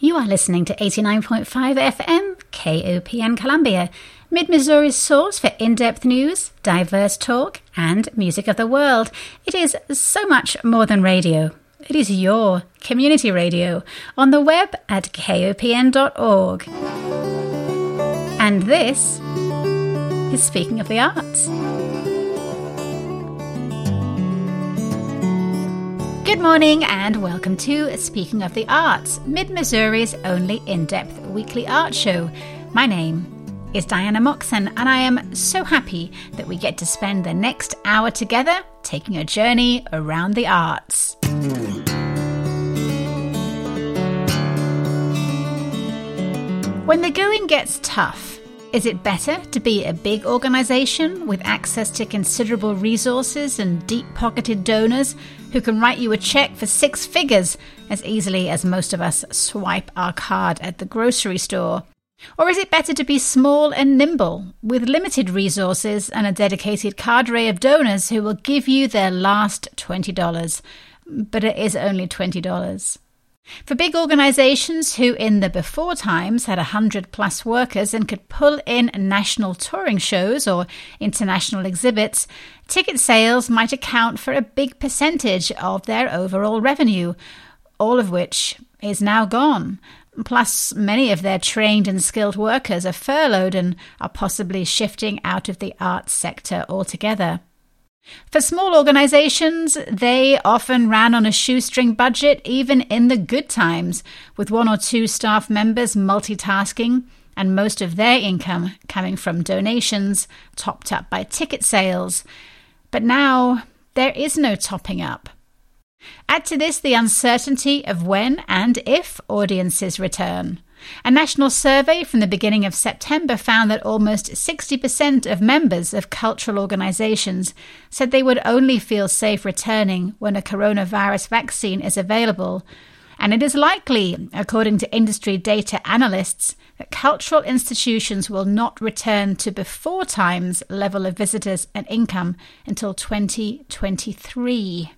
You are listening to 89.5 FM KOPN Columbia, Mid Missouri's source for in depth news, diverse talk, and music of the world. It is so much more than radio. It is your community radio on the web at kopn.org. And this is Speaking of the Arts. Good morning and welcome to Speaking of the Arts, Mid Missouri's only in depth weekly art show. My name is Diana Moxon, and I am so happy that we get to spend the next hour together taking a journey around the arts. When the going gets tough, is it better to be a big organisation with access to considerable resources and deep pocketed donors who can write you a cheque for six figures as easily as most of us swipe our card at the grocery store? Or is it better to be small and nimble, with limited resources and a dedicated cadre of donors who will give you their last $20? But it is only $20. For big organisations who, in the before times, had 100 plus workers and could pull in national touring shows or international exhibits, ticket sales might account for a big percentage of their overall revenue, all of which is now gone. Plus, many of their trained and skilled workers are furloughed and are possibly shifting out of the arts sector altogether. For small organizations, they often ran on a shoestring budget even in the good times, with one or two staff members multitasking and most of their income coming from donations topped up by ticket sales. But now there is no topping up. Add to this the uncertainty of when and if audiences return. A national survey from the beginning of September found that almost 60% of members of cultural organizations said they would only feel safe returning when a coronavirus vaccine is available. And it is likely, according to industry data analysts, that cultural institutions will not return to before times level of visitors and income until 2023.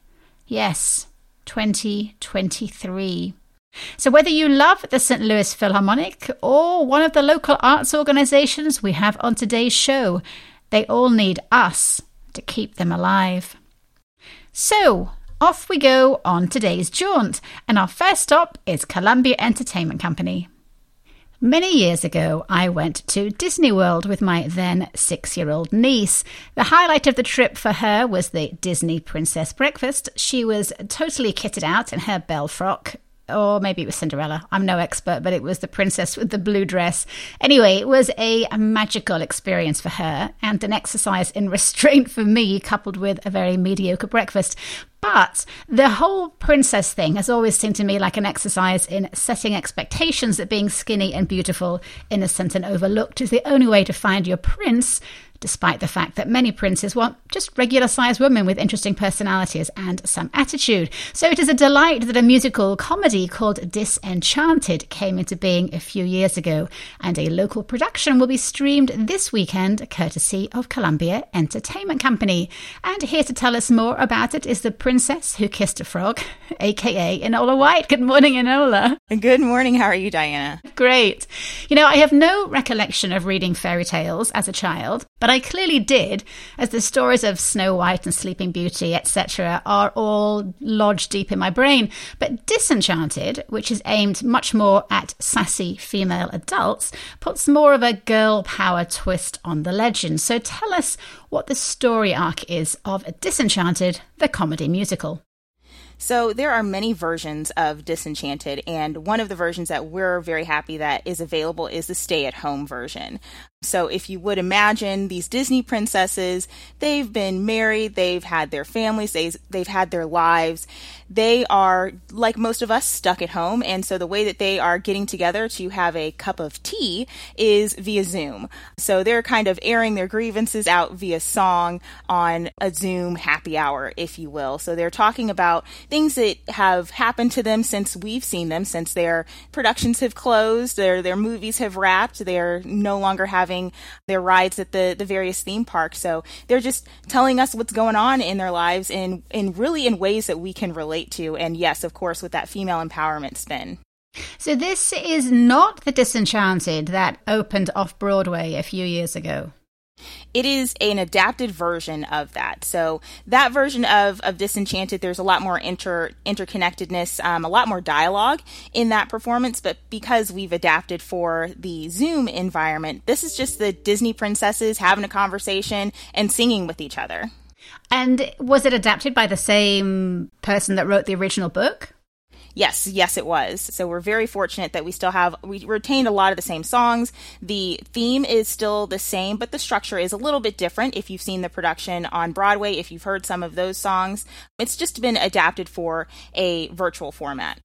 Yes, 2023. So, whether you love the St. Louis Philharmonic or one of the local arts organizations we have on today's show, they all need us to keep them alive. So, off we go on today's jaunt, and our first stop is Columbia Entertainment Company. Many years ago, I went to Disney World with my then six year old niece. The highlight of the trip for her was the Disney Princess Breakfast. She was totally kitted out in her belle frock, or maybe it was Cinderella. I'm no expert, but it was the princess with the blue dress. Anyway, it was a, magical experience for her and an exercise in restraint for me, coupled with a very mediocre breakfast. But the whole princess thing has always seemed to me like an exercise in setting expectations that being skinny and beautiful, innocent and overlooked is the only way to find your prince despite the fact that many princes want just regular sized women with interesting personalities and some attitude. So it is a delight that a musical comedy called Disenchanted came into being a few years ago, and a local production will be streamed this weekend courtesy of Columbia Entertainment Company. And here to tell us more about it is the princess who kissed a frog, aka Enola White. Good morning, Enola. Good morning. How are you, Diana? Great. You know, I have no recollection of reading fairy tales as a child, but but I clearly did, as the stories of Snow White and Sleeping Beauty, etc., are all lodged deep in my brain. But Disenchanted, which is aimed much more at sassy female adults, puts more of a girl power twist on the legend. So tell us what the story arc is of Disenchanted, the comedy musical. So there are many versions of Disenchanted, and one of the versions that we're very happy that is available is the stay at home version. So if you would imagine these Disney princesses, they've been married, they've had their families, they've, they've had their lives. They are, like most of us, stuck at home. And so the way that they are getting together to have a cup of tea is via Zoom. So they're kind of airing their grievances out via song on a Zoom happy hour, if you will. So they're talking about things that have happened to them since we've seen them, since their productions have closed, their, their movies have wrapped, they're no longer having having their rides at the, the various theme parks. So they're just telling us what's going on in their lives in, in really in ways that we can relate to. And yes, of course, with that female empowerment spin. So this is not the Disenchanted that opened off Broadway a few years ago. It is an adapted version of that. So that version of, of Disenchanted, there's a lot more inter interconnectedness, um, a lot more dialogue in that performance. But because we've adapted for the Zoom environment, this is just the Disney princesses having a conversation and singing with each other. And was it adapted by the same person that wrote the original book? Yes, yes, it was. So we're very fortunate that we still have, we retained a lot of the same songs. The theme is still the same, but the structure is a little bit different. If you've seen the production on Broadway, if you've heard some of those songs, it's just been adapted for a virtual format.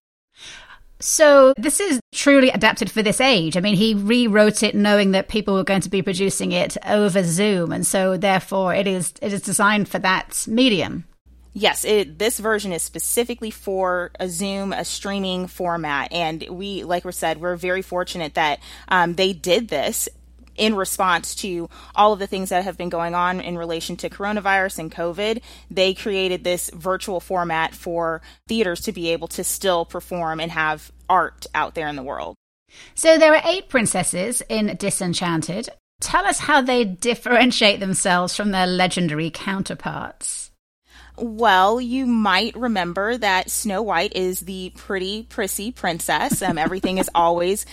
So this is truly adapted for this age. I mean, he rewrote it knowing that people were going to be producing it over Zoom, and so therefore it is it is designed for that medium. Yes, it, this version is specifically for a Zoom, a streaming format. And we, like we said, we're very fortunate that um, they did this in response to all of the things that have been going on in relation to coronavirus and COVID, they created this virtual format for theaters to be able to still perform and have art out there in the world. So there are eight princesses in Disenchanted. Tell us how they differentiate themselves from their legendary counterparts. Well, you might remember that Snow White is the pretty, prissy princess. Um, everything is always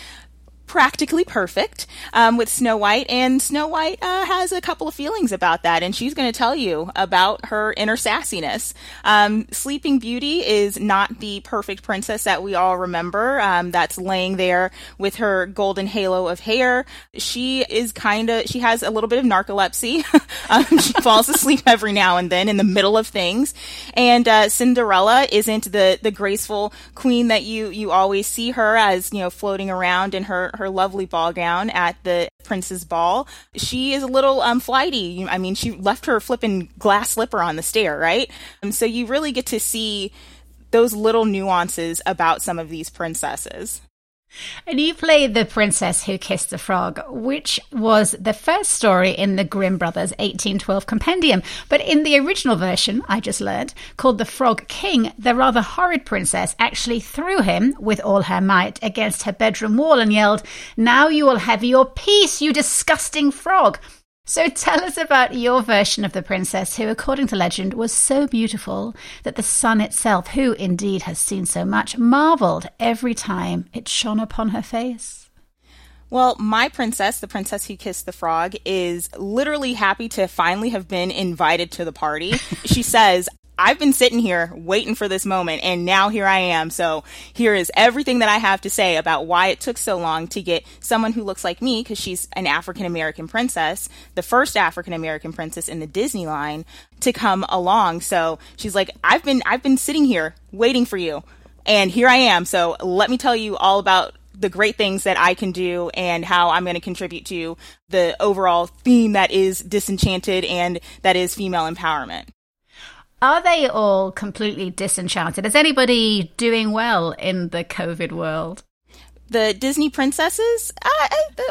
practically perfect um, with Snow White, and Snow White uh, has a couple of feelings about that, and she's going to tell you about her inner sassiness. Um, Sleeping Beauty is not the perfect princess that we all remember. Um, that's laying there with her golden halo of hair. She is kind of she has a little bit of narcolepsy. Um, she falls asleep every now and then in the middle of things, and uh, Cinderella isn't the the graceful queen that you you always see her as you know floating around in her her lovely ball gown at the prince's ball. She is a little um, flighty. I mean, she left her flipping glass slipper on the stair, right? And so you really get to see those little nuances about some of these princesses. And you played The Princess Who Kissed the Frog, which was the first story in the Grimm Brothers 1812 compendium. But in the original version, I just learned, called The Frog King, the rather horrid princess actually threw him with all her might against her bedroom wall and yelled, Now you will have your peace, you disgusting frog! So tell us about your version of the princess, who, according to legend, was so beautiful that the sun itself, who indeed has seen so much, marveled every time it shone upon her face. Well, my princess, the princess who kissed the frog, is literally happy to finally have been invited to the party. she says, I've been sitting here waiting for this moment and now here I am. So here is everything that I have to say about why it took so long to get someone who looks like me because she's an African American princess, the first African American princess in the Disney line to come along. So she's like, I've been, I've been sitting here waiting for you and here I am. So let me tell you all about the great things that I can do and how I'm going to contribute to the overall theme that is disenchanted and that is female empowerment. Are they all completely disenchanted? Is anybody doing well in the COVID world? the Disney princesses,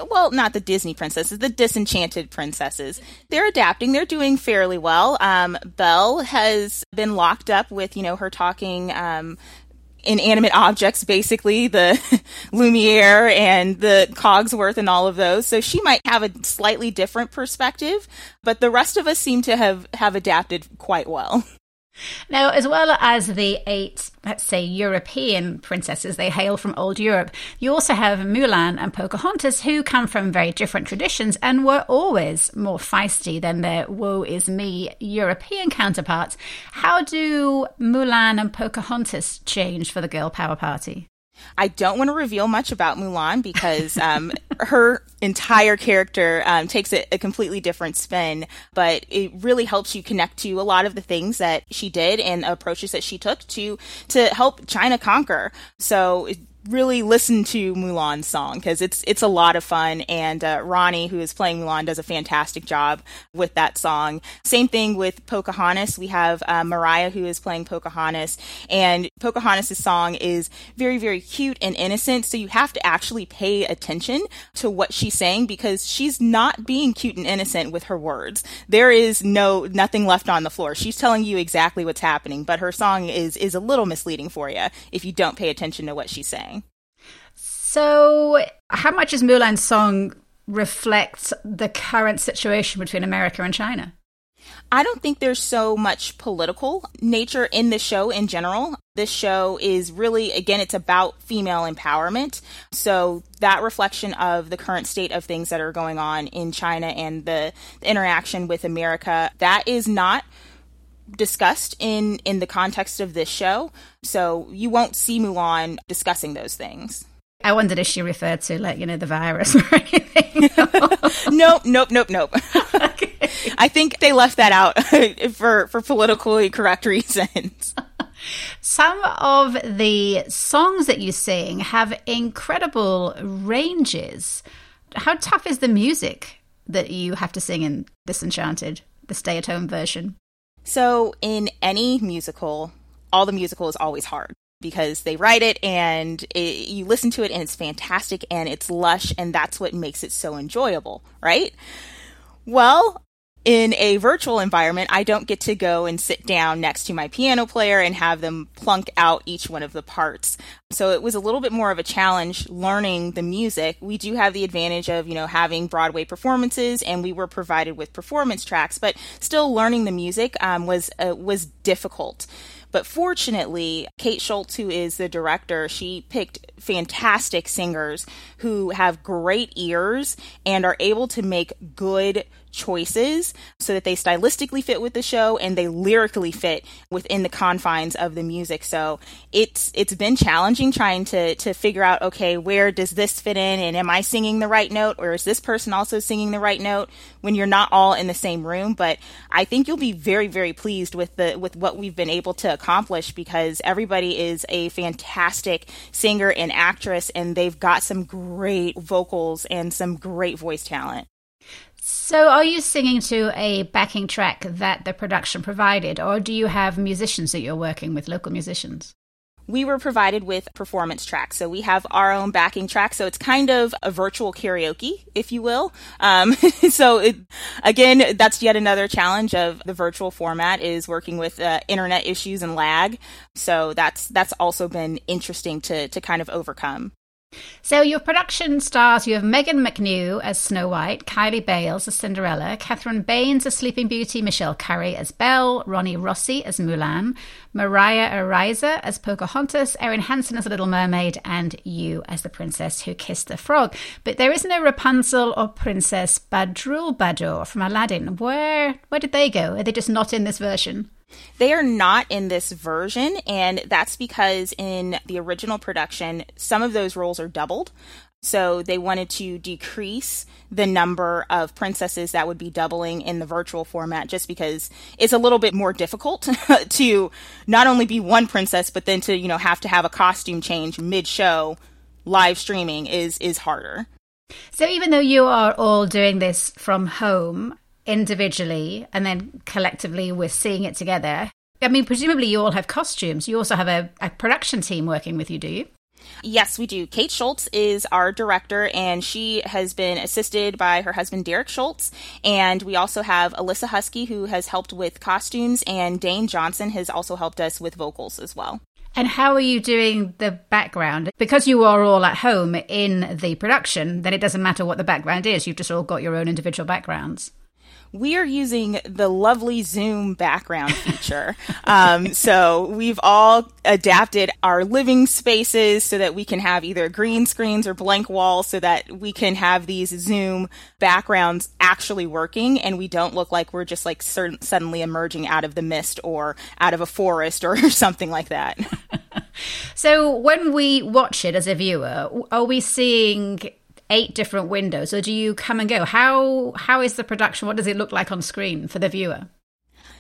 well, not the Disney princesses, the disenchanted princesses. They're adapting. They're doing fairly well. Um, Belle has been locked up with, you know, her talking um, inanimate objects, basically the Lumiere and the Cogsworth and all of those. So she might have a slightly different perspective, but the rest of us seem to have have adapted quite well. Now, as well as the eight, let's say, European princesses, they hail from old Europe, you also have Mulan and Pocahontas, who come from very different traditions and were always more feisty than their woe is me European counterparts. How do Mulan and Pocahontas change for the Girl Power Party? I don't want to reveal much about Mulan because um, her entire character um, takes a, a, completely different spin, but it really helps you connect to a lot of the things that she did and approaches that she took to to help China conquer. So really listen to Mulan's song because it's it's a lot of fun. And uh, Ronnie, who is playing Mulan, does a fantastic job with that song. Same thing with Pocahontas. We have uh, Mariah, who is playing Pocahontas, and Pocahontas' song is very very cute and innocent. So you have to actually pay attention to what she's saying because she's not being cute and innocent with her words. There is no nothing left on the floor. She's telling you exactly what's happening, but her song is is a little misleading for you if you don't pay attention to what she's saying. So, how much is Mulan's song reflects the current situation between America and China? I don't think there's so much political nature in the show in general. This show is really, again, it's about female empowerment. So that reflection of the current state of things that are going on in China and the, the interaction with America, that is not discussed in in the context of this show. So you won't see Mulan discussing those things. I wondered if she referred to like you know the virus or anything. nope, nope, nope, nope. okay. I think they left that out for for politically correct reasons. Some of the songs that you sing have incredible ranges. How tough is the music that you have to sing in Disenchanted, the stay at home version? So, in any musical, all the musical is always hard because they write it and it, you listen to it and it's fantastic and it's lush and that's what makes it so enjoyable, right? Well, in a virtual environment, I don't get to go and sit down next to my piano player and have them plunk out each one of the parts. So it was a little bit more of a challenge learning the music. We do have the advantage of, you know, having Broadway performances and we were provided with performance tracks, but still learning the music um, was uh, was difficult. But fortunately, Kate Schultz, who is the director, she picked fantastic singers who have great ears and are able to make good choices so that they stylistically fit with the show and they lyrically fit within the confines of the music. So it's it's been challenging trying to to figure out okay, where does this fit in and am I singing the right note or is this person also singing the right note when you're not all in the same room, but I think you'll be very very pleased with the with what we've been able to accomplish because everybody is a fantastic singer and actress and they've got some great vocals and some great voice talent. So, are you singing to a backing track that the production provided, or do you have musicians that you're working with, local musicians? We were provided with performance tracks. So we have our own backing track. So it's kind of a virtual karaoke, if you will. Um, so it, again, that's yet another challenge of the virtual format is working with uh, internet issues and lag. So that's, that's also been interesting to, to kind of overcome. So your production stars, you have Megan McNew as Snow White, Kylie Bales as Cinderella, Catherine Baines as Sleeping Beauty, Michelle Curry as Belle, Ronnie Rossi as Mulan, Mariah Ariza as Pocahontas, Erin Hansen as the Little Mermaid, and you as the princess who kissed the frog. But there is no Rapunzel or Princess Badroulbadour from Aladdin. Where where did they go? Are they just not in this version? They are not in this version, and that's because in the original production, some of those roles are doubled. So they wanted to decrease the number of princesses that would be doubling in the virtual format just because it's a little bit more difficult to not only be one princess, but then to, you know, have to have a costume change mid show live streaming is is harder. So even though you are all doing this from home, individually and then collectively we're seeing it together. I mean, presumably you all have costumes. You also have a, a production team working with you, do you? Yes, we do. Kate Schultz is our director, and she has been assisted by her husband, Derek Schultz. And we also have Alyssa Husky, who has helped with costumes, and Dane Johnson has also helped us with vocals as well. And how are you doing the background? Because you are all at home in the production, then it doesn't matter what the background is. You've just all got your own individual backgrounds we are using the lovely Zoom background feature. um, so we've all adapted our living spaces so that we can have either green screens or blank walls so that we can have these Zoom backgrounds actually working and we don't look like we're just like suddenly emerging out of the mist or out of a forest or something like that. so when we watch it as a viewer, are we seeing eight different windows, or do you come and go? How how is the production? What does it look like on screen for the viewer?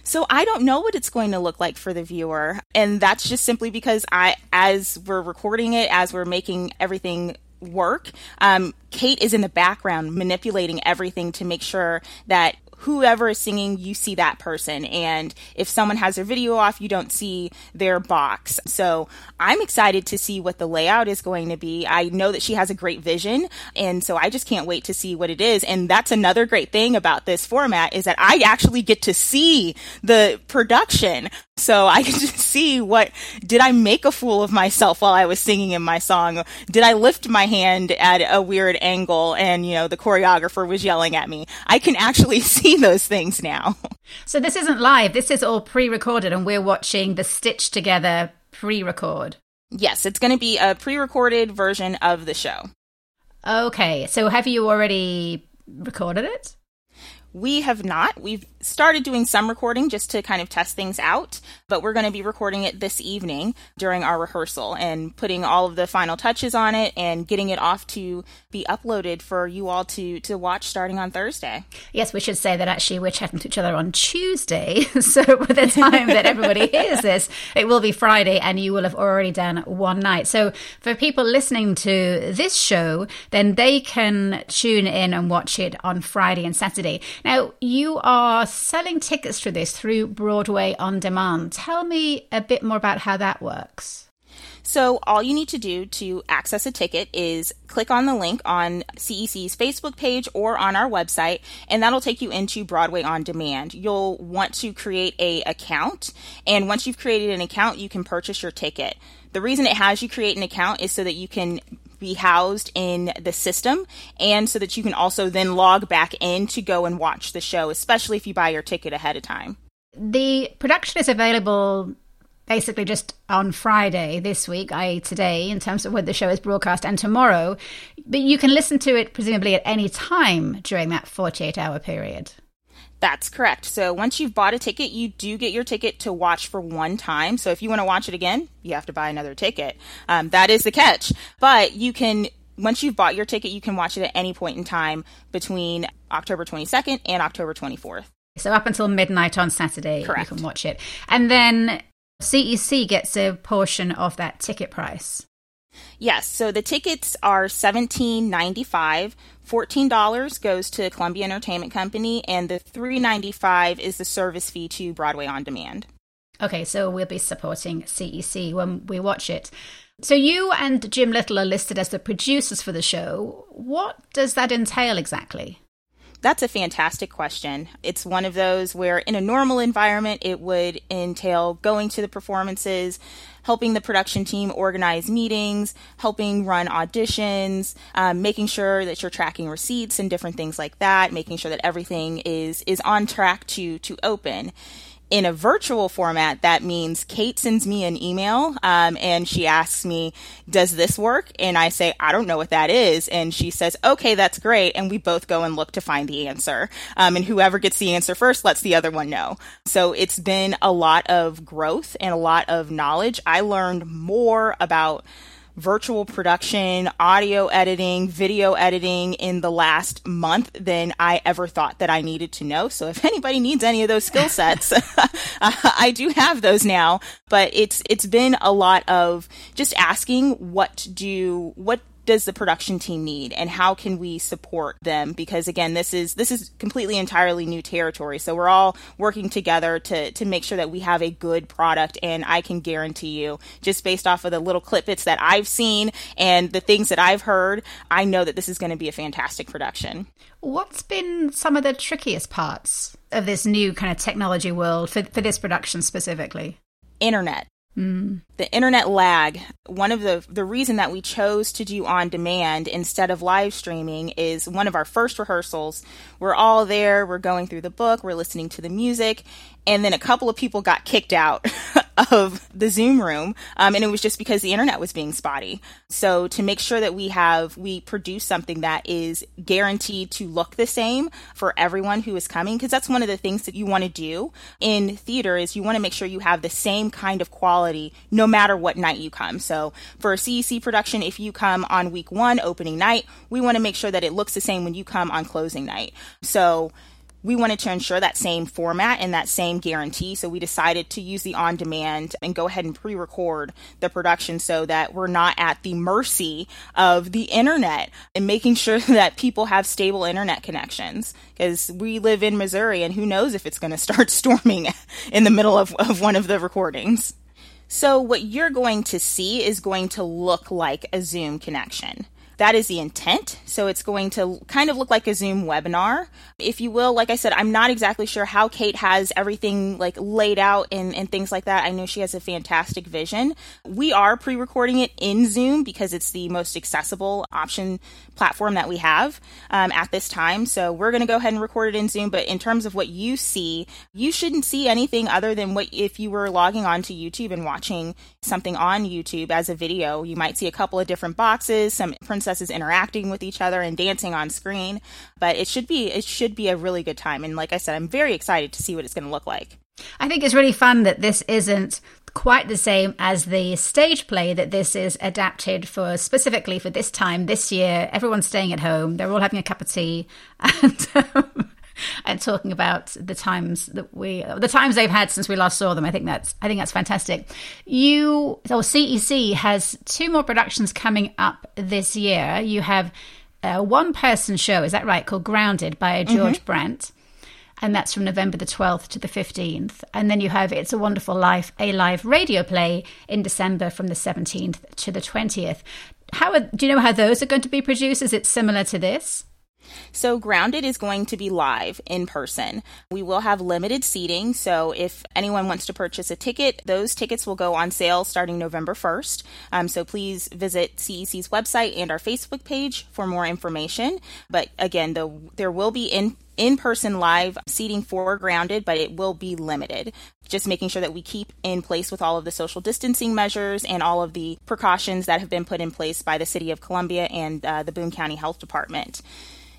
So I don't know what it's going to look like for the viewer, and that's just simply because I, as we're recording it, as we're making everything work, um, Kate is in the background manipulating everything to make sure that whoever is singing, you see that person. And if someone has their video off, you don't see their box. So I'm excited to see what the layout is going to be. I know that she has a great vision. And so I just can't wait to see what it is. And that's another great thing about this format is that I actually get to see the production. So I can just see what did I make a fool of myself while I was singing in my song? Did I lift my hand at a weird angle and, you know, the choreographer was yelling at me? I can actually see those things now. So this isn't live. This is all pre recorded and we're watching the stitch together pre record. Yes, it's going to be a pre recorded version of the show. Okay. So have you already recorded it? We have not. We've started doing some recording just to kind of test things out, but we're going to be recording it this evening during our rehearsal and putting all of the final touches on it and getting it off to be uploaded for you all to to watch starting on Thursday. Yes, we should say that actually we're chatting to each other on Tuesday, so by the time that everybody hears this, it will be Friday and you will have already done one night. So for people listening to this show, then they can tune in and watch it on Friday and Saturday. Now, you are selling tickets for this through Broadway On Demand. Tell me a bit more about how that works. So, all you need to do to access a ticket is click on the link on CEC's Facebook page or on our website, and that'll take you into Broadway On Demand. You'll want to create a account, and once you've created an account, you can purchase your ticket. The reason it has you create an account is so that you can be housed in the system and so that you can also then log back in to go and watch the show, especially if you buy your ticket ahead of time. The production is available basically just on Friday this week, i.e., today, in terms of when the show is broadcast, and tomorrow. But you can listen to it presumably at any time during that 48 hour period. That's correct. So once you've bought a ticket, you do get your ticket to watch for one time. So if you want to watch it again, you have to buy another ticket. Um, that is the catch. But you can, once you've bought your ticket, you can watch it at any point in time between October 22nd and October 24th. So up until midnight on Saturday, Correct. you can watch it. And then CEC gets a portion of that ticket price. Yes, so the tickets are seventeen ninety five. Fourteen dollars goes to Columbia Entertainment Company, and the three ninety five is the service fee to Broadway on Demand. Okay, so we'll be supporting CEC when we watch it. So you and Jim Little are listed as the producers for the show. What does that entail exactly? That's a fantastic question. It's one of those where, in a normal environment, it would entail going to the performances, helping the production team organize meetings, helping run auditions, um, making sure that you're tracking receipts and different things like that, making sure that everything is is on track to to open in a virtual format, that means Kate sends me an email um, and she asks me, Does this work? And I say, I don't know what that is. And she says, Okay, that's great. And we both go and look to find the answer. Um, and whoever gets the answer first lets the other one know. So it's been a lot of growth and a lot of knowledge. I learned more about virtual production, audio editing, video editing in the last month than I ever thought that I needed to know. So if anybody needs any of those skill sets, I do have those now, but it's it's been a lot of just asking what do what does the production team need and how can we support them because again this is this is completely entirely new territory so we're all working together to to make sure that we have a good product and I can guarantee you just based off of the little clip bits that I've seen and the things that I've heard I know that this is going to be a fantastic production. What's been some of the trickiest parts of this new kind of technology world for for this production specifically? Internet Mm. The internet lag, one of the the reason that we chose to do on demand instead of live streaming is one of our first rehearsals. We're all there, we're going through the book, we're listening to the music, and then a couple of people got kicked out of the Zoom room, um, and it was just because the internet was being spotty. So to make sure that we have we produce something that is guaranteed to look the same for everyone who is coming, because that's one of the things that you want to do in theater is you want to make sure you have the same kind of quality no matter what night you come. So for a CEC production, if you come on week one opening night, we want to make sure that it looks the same when you come on closing night. So we wanted to ensure that same format and that same guarantee. So we decided to use the on demand and go ahead and pre record the production so that we're not at the mercy of the internet and making sure that people have stable internet connections. Because we live in Missouri and who knows if it's going to start storming in the middle of, of one of the recordings. So what you're going to see is going to look like a Zoom connection that is the intent. So it's going to kind of look like a Zoom webinar, if you will. Like I said, I'm not exactly sure how Kate has everything like laid out and, and things like that. I know she has a fantastic vision. We are pre-recording it in Zoom because it's the most accessible option platform that we have um, at this time. So we're going to go ahead and record it in Zoom. But in terms of what you see, you shouldn't see anything other than what if you were logging on to YouTube and watching something on YouTube as a video. You might see a couple of different boxes, some princesses interacting with each other and dancing on screen. But it should be it should be a really good time. And like I said, I'm very excited to see what it's going to look like. I think it's really fun that this isn't quite the same as the stage play that this is adapted for specifically for this time this year everyone's staying at home they're all having a cup of tea and um, and talking about the times that we the times they've had since we last saw them i think that's i think that's fantastic you so cec has two more productions coming up this year you have a one person show is that right called grounded by george mm-hmm. Brant and that's from November the 12th to the 15th. And then you have It's a Wonderful Life, a live radio play in December from the 17th to the 20th. How are, do you know how those are going to be produced? Is it similar to this? So, Grounded is going to be live in person. We will have limited seating. So, if anyone wants to purchase a ticket, those tickets will go on sale starting November 1st. Um, so, please visit CEC's website and our Facebook page for more information. But again, the, there will be in in person live seating for grounded, but it will be limited. Just making sure that we keep in place with all of the social distancing measures and all of the precautions that have been put in place by the City of Columbia and uh, the Boone County Health Department.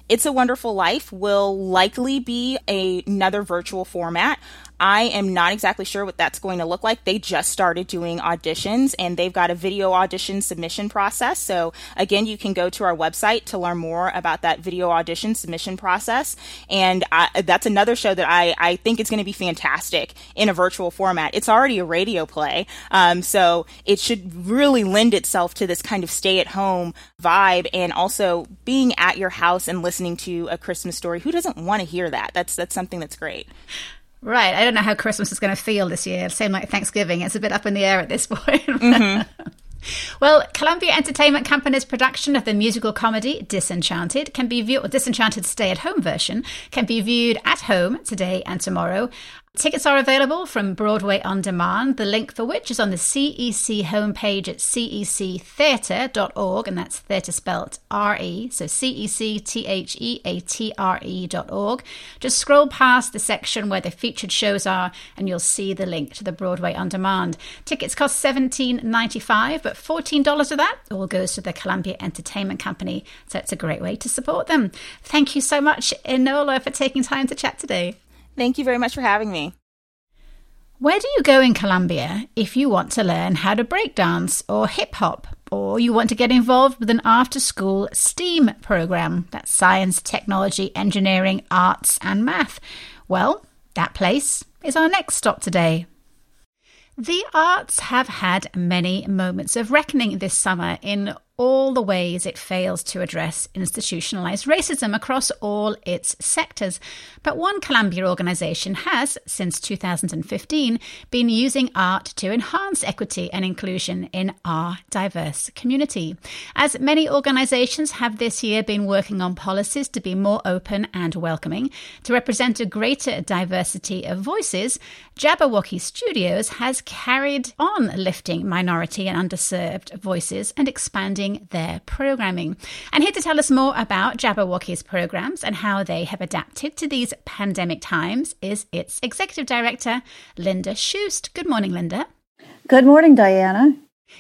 It's a Wonderful Life will likely be a, another virtual format. I am not exactly sure what that's going to look like. They just started doing auditions and they've got a video audition submission process. So, again, you can go to our website to learn more about that video audition submission process. And I, that's another show that I, I think is going to be fantastic in a virtual format. It's already a radio play. Um, so, it should really lend itself to this kind of stay at home vibe and also being at your house and listening to a Christmas story. Who doesn't want to hear that? That's, that's something that's great. Right. I don't know how Christmas is going to feel this year. Same like Thanksgiving. It's a bit up in the air at this point. Mm-hmm. Well, Columbia Entertainment Company's production of the musical comedy Disenchanted can be viewed, Disenchanted stay at home version can be viewed at home today and tomorrow Tickets are available from Broadway On Demand, the link for which is on the CEC homepage at cectheatre.org, and that's theatre spelt R-E, so C-E-C-T-H-E-A-T-R-E dot org. Just scroll past the section where the featured shows are, and you'll see the link to the Broadway On Demand. Tickets cost $17.95, but $14 of that all goes to the Columbia Entertainment Company, so it's a great way to support them. Thank you so much, Enola, for taking time to chat today. Thank you very much for having me. Where do you go in Columbia if you want to learn how to breakdance or hip hop, or you want to get involved with an after school STEAM program that's science, technology, engineering, arts, and math? Well, that place is our next stop today. The arts have had many moments of reckoning this summer in all the ways it fails to address institutionalized racism across all its sectors. But one Columbia organization has, since 2015, been using art to enhance equity and inclusion in our diverse community. As many organizations have this year been working on policies to be more open and welcoming, to represent a greater diversity of voices, Jabberwocky Studios has carried on lifting minority and underserved voices and expanding their programming. And here to tell us more about Jabberwocky's programs and how they have adapted to these pandemic times is its executive director, Linda Schust. Good morning, Linda. Good morning, Diana.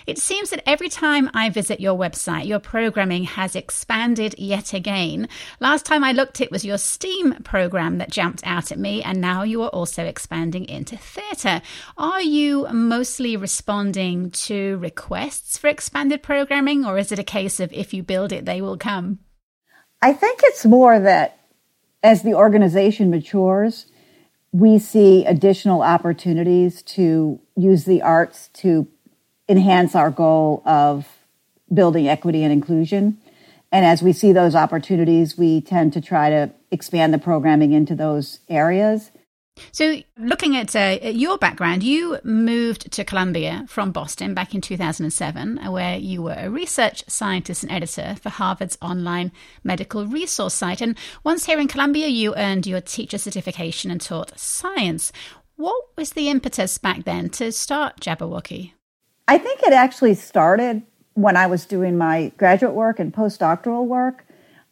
It seems that every time I visit your website, your programming has expanded yet again. Last time I looked, it was your STEAM program that jumped out at me, and now you are also expanding into theatre. Are you mostly responding to requests for expanded programming, or is it a case of if you build it, they will come? I think it's more that as the organization matures, we see additional opportunities to use the arts to enhance our goal of building equity and inclusion. And as we see those opportunities, we tend to try to expand the programming into those areas. So, looking at uh, your background, you moved to Columbia from Boston back in 2007, where you were a research scientist and editor for Harvard's online medical resource site. And once here in Columbia, you earned your teacher certification and taught science. What was the impetus back then to start Jabberwocky? I think it actually started when I was doing my graduate work and postdoctoral work.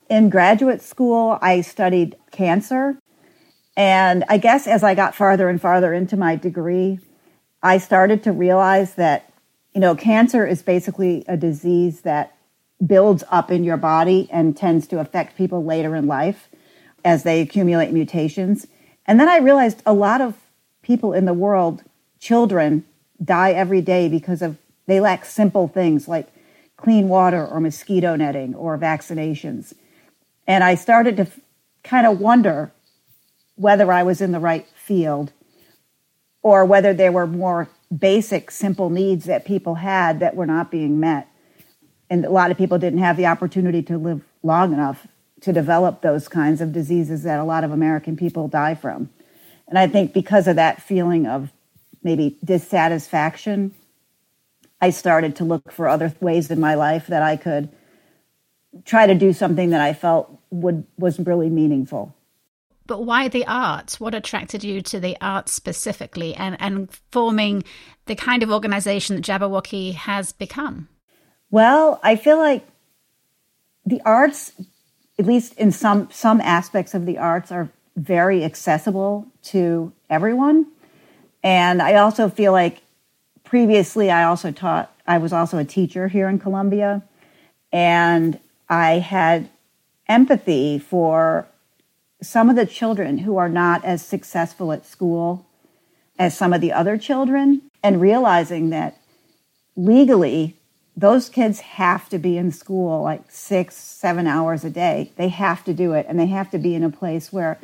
In graduate school, I studied cancer and I guess as I got farther and farther into my degree, I started to realize that, you know, cancer is basically a disease that builds up in your body and tends to affect people later in life as they accumulate mutations. And then I realized a lot of people in the world, children, die every day because of they lack simple things like clean water or mosquito netting or vaccinations. And I started to f- kind of wonder whether I was in the right field or whether there were more basic, simple needs that people had that were not being met. And a lot of people didn't have the opportunity to live long enough to develop those kinds of diseases that a lot of American people die from. And I think because of that feeling of maybe dissatisfaction, I started to look for other ways in my life that I could try to do something that I felt would was really meaningful. But why the arts? What attracted you to the arts specifically and, and forming the kind of organization that Jabberwocky has become? Well, I feel like the arts, at least in some some aspects of the arts, are very accessible to everyone. And I also feel like previously I also taught I was also a teacher here in Columbia. And I had empathy for some of the children who are not as successful at school as some of the other children and realizing that legally those kids have to be in school like six seven hours a day. They have to do it and they have to be in a place where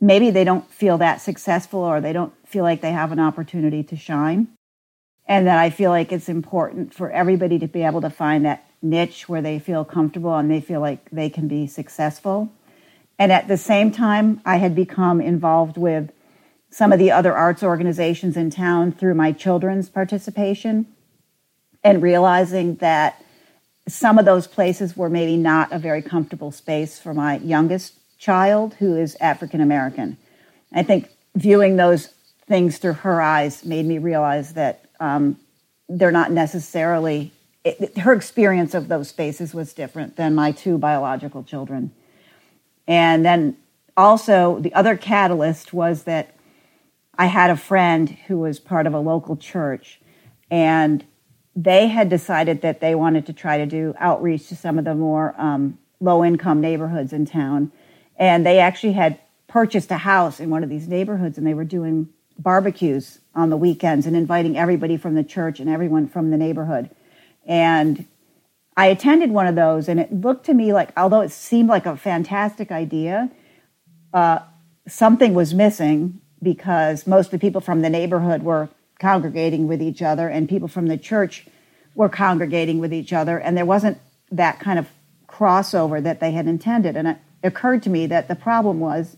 maybe they don't feel that successful or they don't feel like they have an opportunity to shine. And that i feel like it's important for everybody to be able to find that niche where they feel comfortable and they feel like they can be successful. And at the same time, I had become involved with some of the other arts organizations in town through my children's participation and realizing that some of those places were maybe not a very comfortable space for my youngest child who is African American. I think viewing those things through her eyes made me realize that um, they're not necessarily, it, her experience of those spaces was different than my two biological children. And then also, the other catalyst was that I had a friend who was part of a local church, and they had decided that they wanted to try to do outreach to some of the more um, low income neighborhoods in town. And they actually had purchased a house in one of these neighborhoods, and they were doing barbecues on the weekends and inviting everybody from the church and everyone from the neighborhood. And I attended one of those, and it looked to me like, although it seemed like a fantastic idea, uh, something was missing because most of the people from the neighborhood were congregating with each other, and people from the church were congregating with each other, and there wasn't that kind of crossover that they had intended. And it occurred to me that the problem was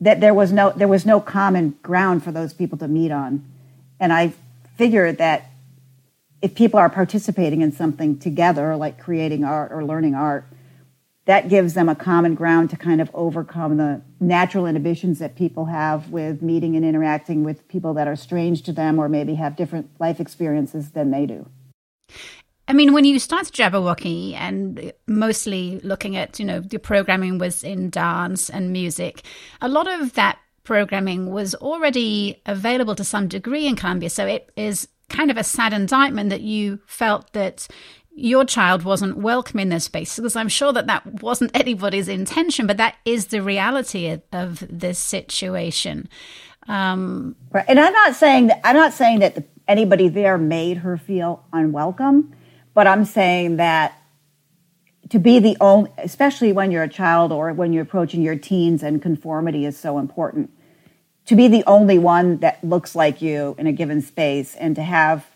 that there was no there was no common ground for those people to meet on, and I figured that if people are participating in something together, like creating art or learning art, that gives them a common ground to kind of overcome the natural inhibitions that people have with meeting and interacting with people that are strange to them or maybe have different life experiences than they do. I mean, when you started Jabberwocky and mostly looking at, you know, the programming was in dance and music, a lot of that programming was already available to some degree in Columbia. So it is kind of a sad indictment that you felt that your child wasn't welcome in this space because I'm sure that that wasn't anybody's intention, but that is the reality of, of this situation. Um, right. And I'm not saying that I'm not saying that the, anybody there made her feel unwelcome, but I'm saying that to be the only, especially when you're a child or when you're approaching your teens and conformity is so important to be the only one that looks like you in a given space and to have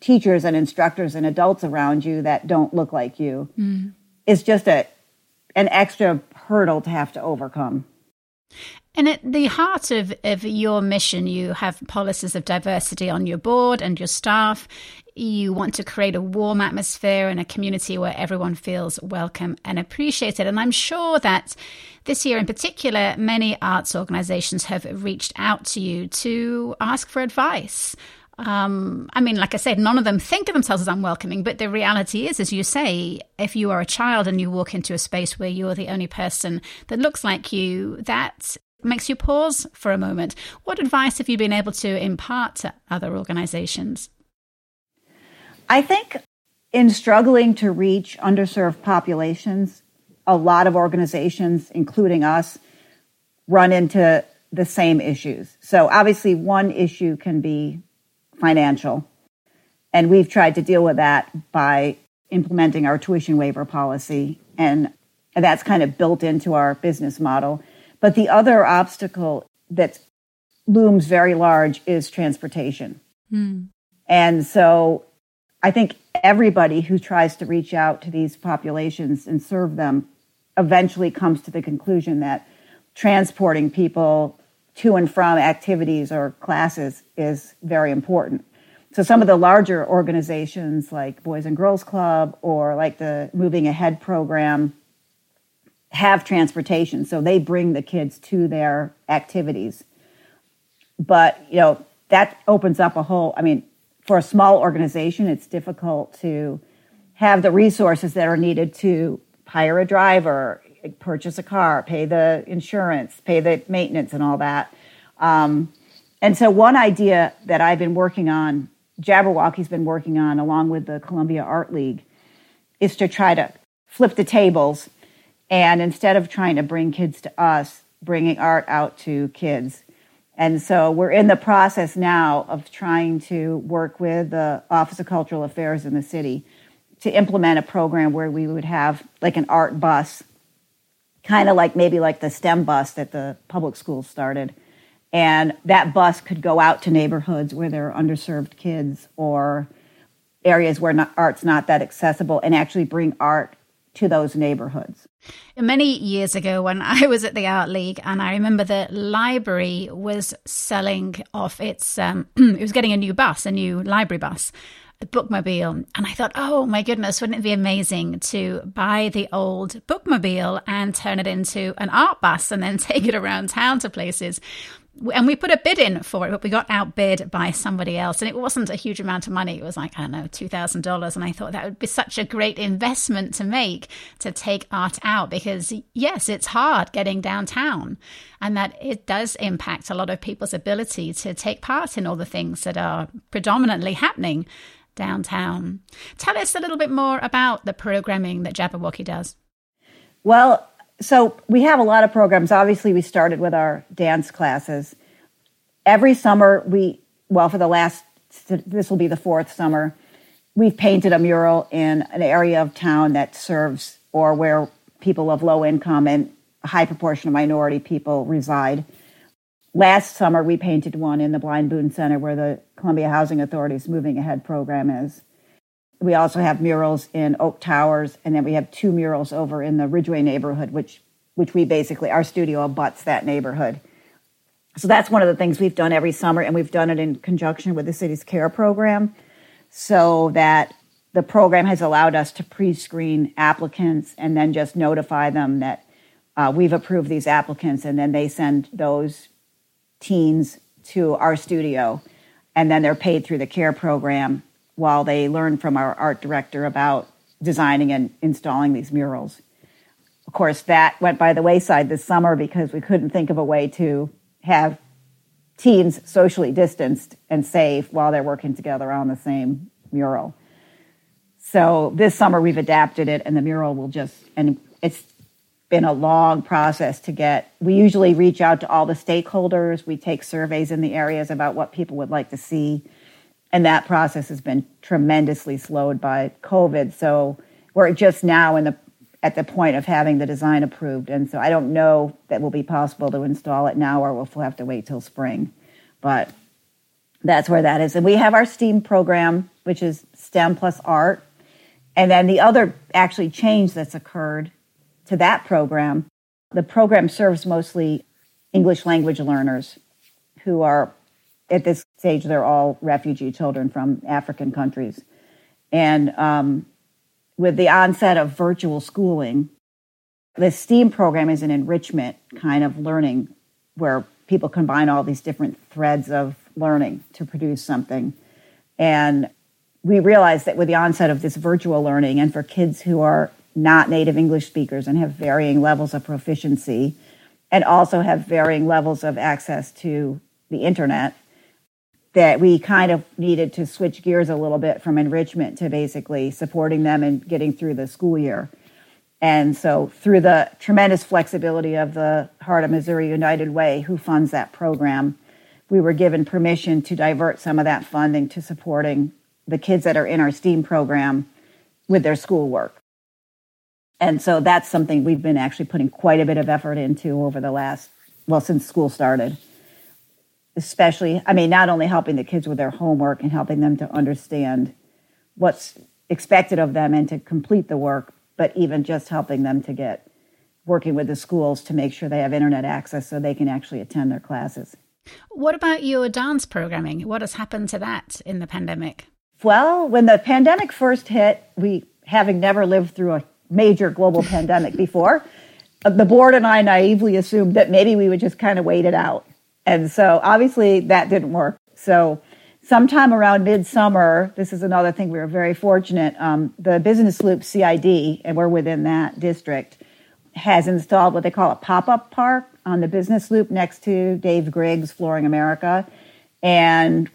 teachers and instructors and adults around you that don't look like you mm. is just a an extra hurdle to have to overcome. And at the heart of, of your mission, you have policies of diversity on your board and your staff. You want to create a warm atmosphere and a community where everyone feels welcome and appreciated. And I'm sure that this year in particular, many arts organizations have reached out to you to ask for advice. Um, I mean, like I said, none of them think of themselves as unwelcoming, but the reality is, as you say, if you are a child and you walk into a space where you're the only person that looks like you, that makes you pause for a moment. What advice have you been able to impart to other organizations? I think in struggling to reach underserved populations, a lot of organizations, including us, run into the same issues. So obviously, one issue can be financial. And we've tried to deal with that by implementing our tuition waiver policy. And that's kind of built into our business model. But the other obstacle that looms very large is transportation. Mm. And so I think everybody who tries to reach out to these populations and serve them eventually comes to the conclusion that transporting people to and from activities or classes is very important. So some of the larger organizations like Boys and Girls Club or like the Moving Ahead program have transportation, so they bring the kids to their activities. But, you know, that opens up a whole, I mean, for a small organization, it's difficult to have the resources that are needed to hire a driver, purchase a car, pay the insurance, pay the maintenance, and all that. Um, and so, one idea that I've been working on, Jabberwocky's been working on, along with the Columbia Art League, is to try to flip the tables and instead of trying to bring kids to us, bringing art out to kids. And so we're in the process now of trying to work with the Office of Cultural Affairs in the city to implement a program where we would have like an art bus, kind of like maybe like the STEM bus that the public schools started. And that bus could go out to neighborhoods where there are underserved kids or areas where not, art's not that accessible and actually bring art to those neighborhoods. Many years ago, when I was at the Art League, and I remember the library was selling off its, um, it was getting a new bus, a new library bus, the bookmobile. And I thought, oh my goodness, wouldn't it be amazing to buy the old bookmobile and turn it into an art bus and then take it around town to places? And we put a bid in for it, but we got outbid by somebody else. And it wasn't a huge amount of money. It was like, I don't know, $2,000. And I thought that would be such a great investment to make to take art out because, yes, it's hard getting downtown and that it does impact a lot of people's ability to take part in all the things that are predominantly happening downtown. Tell us a little bit more about the programming that Jabberwocky does. Well, so we have a lot of programs. Obviously, we started with our dance classes. Every summer, we, well, for the last, this will be the fourth summer, we've painted a mural in an area of town that serves or where people of low income and a high proportion of minority people reside. Last summer, we painted one in the Blind Boone Center where the Columbia Housing Authority's Moving Ahead program is. We also have murals in Oak Towers, and then we have two murals over in the Ridgeway neighborhood, which which we basically our studio abuts that neighborhood. So that's one of the things we've done every summer, and we've done it in conjunction with the city's care program, so that the program has allowed us to pre-screen applicants and then just notify them that uh, we've approved these applicants, and then they send those teens to our studio, and then they're paid through the care program while they learn from our art director about designing and installing these murals. Of course, that went by the wayside this summer because we couldn't think of a way to have teens socially distanced and safe while they're working together on the same mural. So this summer we've adapted it, and the mural will just, and it's been a long process to get. We usually reach out to all the stakeholders, we take surveys in the areas about what people would like to see and that process has been tremendously slowed by COVID. So we're just now in the at the point of having the design approved, and so I don't know that will be possible to install it now, or we'll have to wait till spring. But that's where that is, and we have our STEAM program, which is STEM plus art, and then the other actually change that's occurred to that program. The program serves mostly English language learners who are at this they're all refugee children from African countries, and um, with the onset of virtual schooling, the STEAM program is an enrichment kind of learning where people combine all these different threads of learning to produce something. And we realized that with the onset of this virtual learning, and for kids who are not native English speakers and have varying levels of proficiency, and also have varying levels of access to the internet, that we kind of needed to switch gears a little bit from enrichment to basically supporting them and getting through the school year. And so, through the tremendous flexibility of the Heart of Missouri United Way, who funds that program, we were given permission to divert some of that funding to supporting the kids that are in our STEAM program with their schoolwork. And so that's something we've been actually putting quite a bit of effort into over the last, well, since school started. Especially, I mean, not only helping the kids with their homework and helping them to understand what's expected of them and to complete the work, but even just helping them to get working with the schools to make sure they have internet access so they can actually attend their classes. What about your dance programming? What has happened to that in the pandemic? Well, when the pandemic first hit, we having never lived through a major global pandemic before, uh, the board and I naively assumed that maybe we would just kind of wait it out. And so obviously that didn't work. So sometime around midsummer, this is another thing we were very fortunate. Um, the Business Loop CID, and we're within that district, has installed what they call a pop up park on the Business Loop next to Dave Griggs Flooring America. And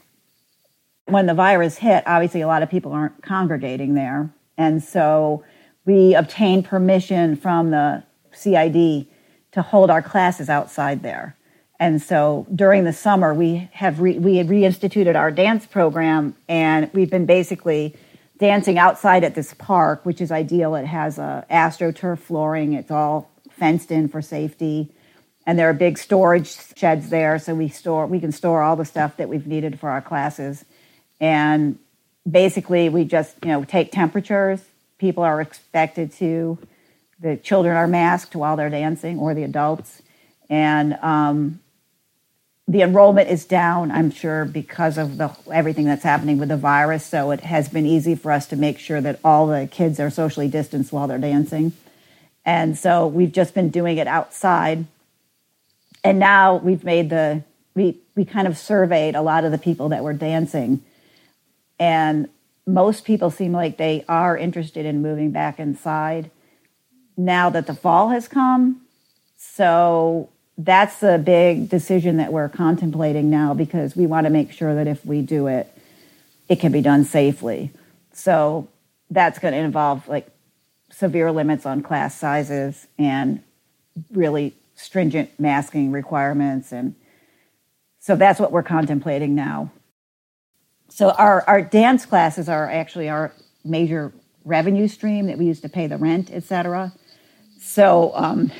when the virus hit, obviously a lot of people aren't congregating there. And so we obtained permission from the CID to hold our classes outside there. And so during the summer, we have re- we had reinstituted our dance program, and we've been basically dancing outside at this park, which is ideal. It has a astroturf flooring. It's all fenced in for safety, and there are big storage sheds there, so we store we can store all the stuff that we've needed for our classes. And basically, we just you know take temperatures. People are expected to. The children are masked while they're dancing, or the adults, and um, the enrollment is down, I'm sure, because of the everything that's happening with the virus. So it has been easy for us to make sure that all the kids are socially distanced while they're dancing. And so we've just been doing it outside. And now we've made the we we kind of surveyed a lot of the people that were dancing. And most people seem like they are interested in moving back inside now that the fall has come. So that's a big decision that we're contemplating now because we want to make sure that if we do it, it can be done safely. So that's going to involve like severe limits on class sizes and really stringent masking requirements. And so that's what we're contemplating now. So our, our dance classes are actually our major revenue stream that we use to pay the rent, et cetera. So um,